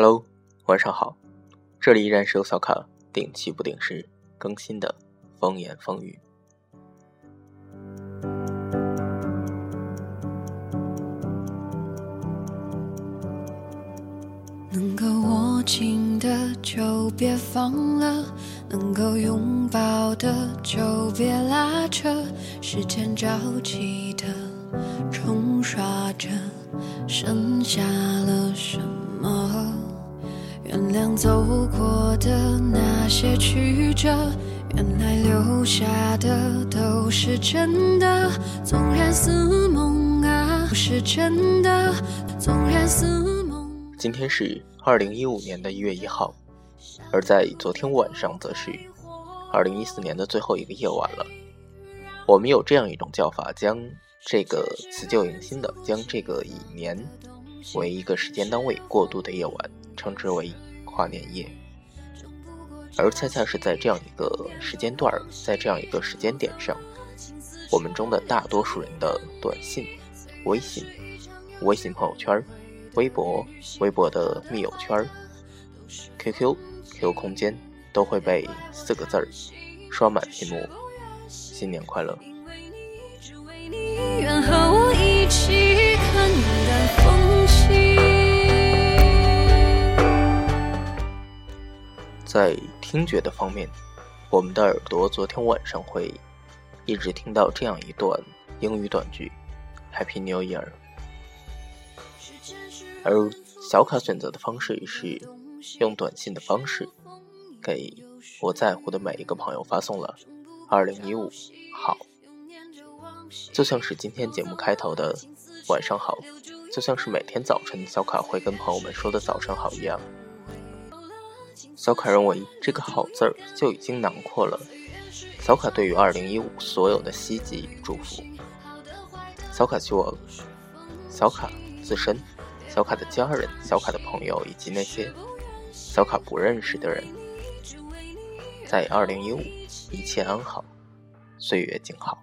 Hello，晚上好，这里依然是由小卡定期不定时更新的风言风语。能够握紧的就别放了，能够拥抱的就别拉扯，时间着急的冲刷着，剩下了什么？走过的那些曲折，原来留下的都是真的，纵然似梦啊，不是真的，纵然似梦。今天是二零一五年的一月一号，而在昨天晚上则是二零一四年的最后一个夜晚了。我们有这样一种叫法，将这个辞旧迎新的，将这个以年为一个时间单位过渡的夜晚，称之为跨年夜。而恰恰是在这样一个时间段儿，在这样一个时间点上，我们中的大多数人的短信、微信、微信朋友圈。微博、微博的密友圈、QQ、QQ 空间都会被四个字儿刷满屏幕。新年快乐！在听觉的方面，我们的耳朵昨天晚上会一直听到这样一段英语短句：“Happy New Year。”而小卡选择的方式是用短信的方式，给我在乎的每一个朋友发送了“二零一五好”，就像是今天节目开头的“晚上好”，就像是每天早晨小卡会跟朋友们说的“早上好”一样。小卡认为这个“好”字儿就已经囊括了小卡对于二零一五所有的希冀与祝福。小卡希望小卡自身。小卡的家人、小卡的朋友以及那些小卡不认识的人，在二零一五一切安好，岁月静好。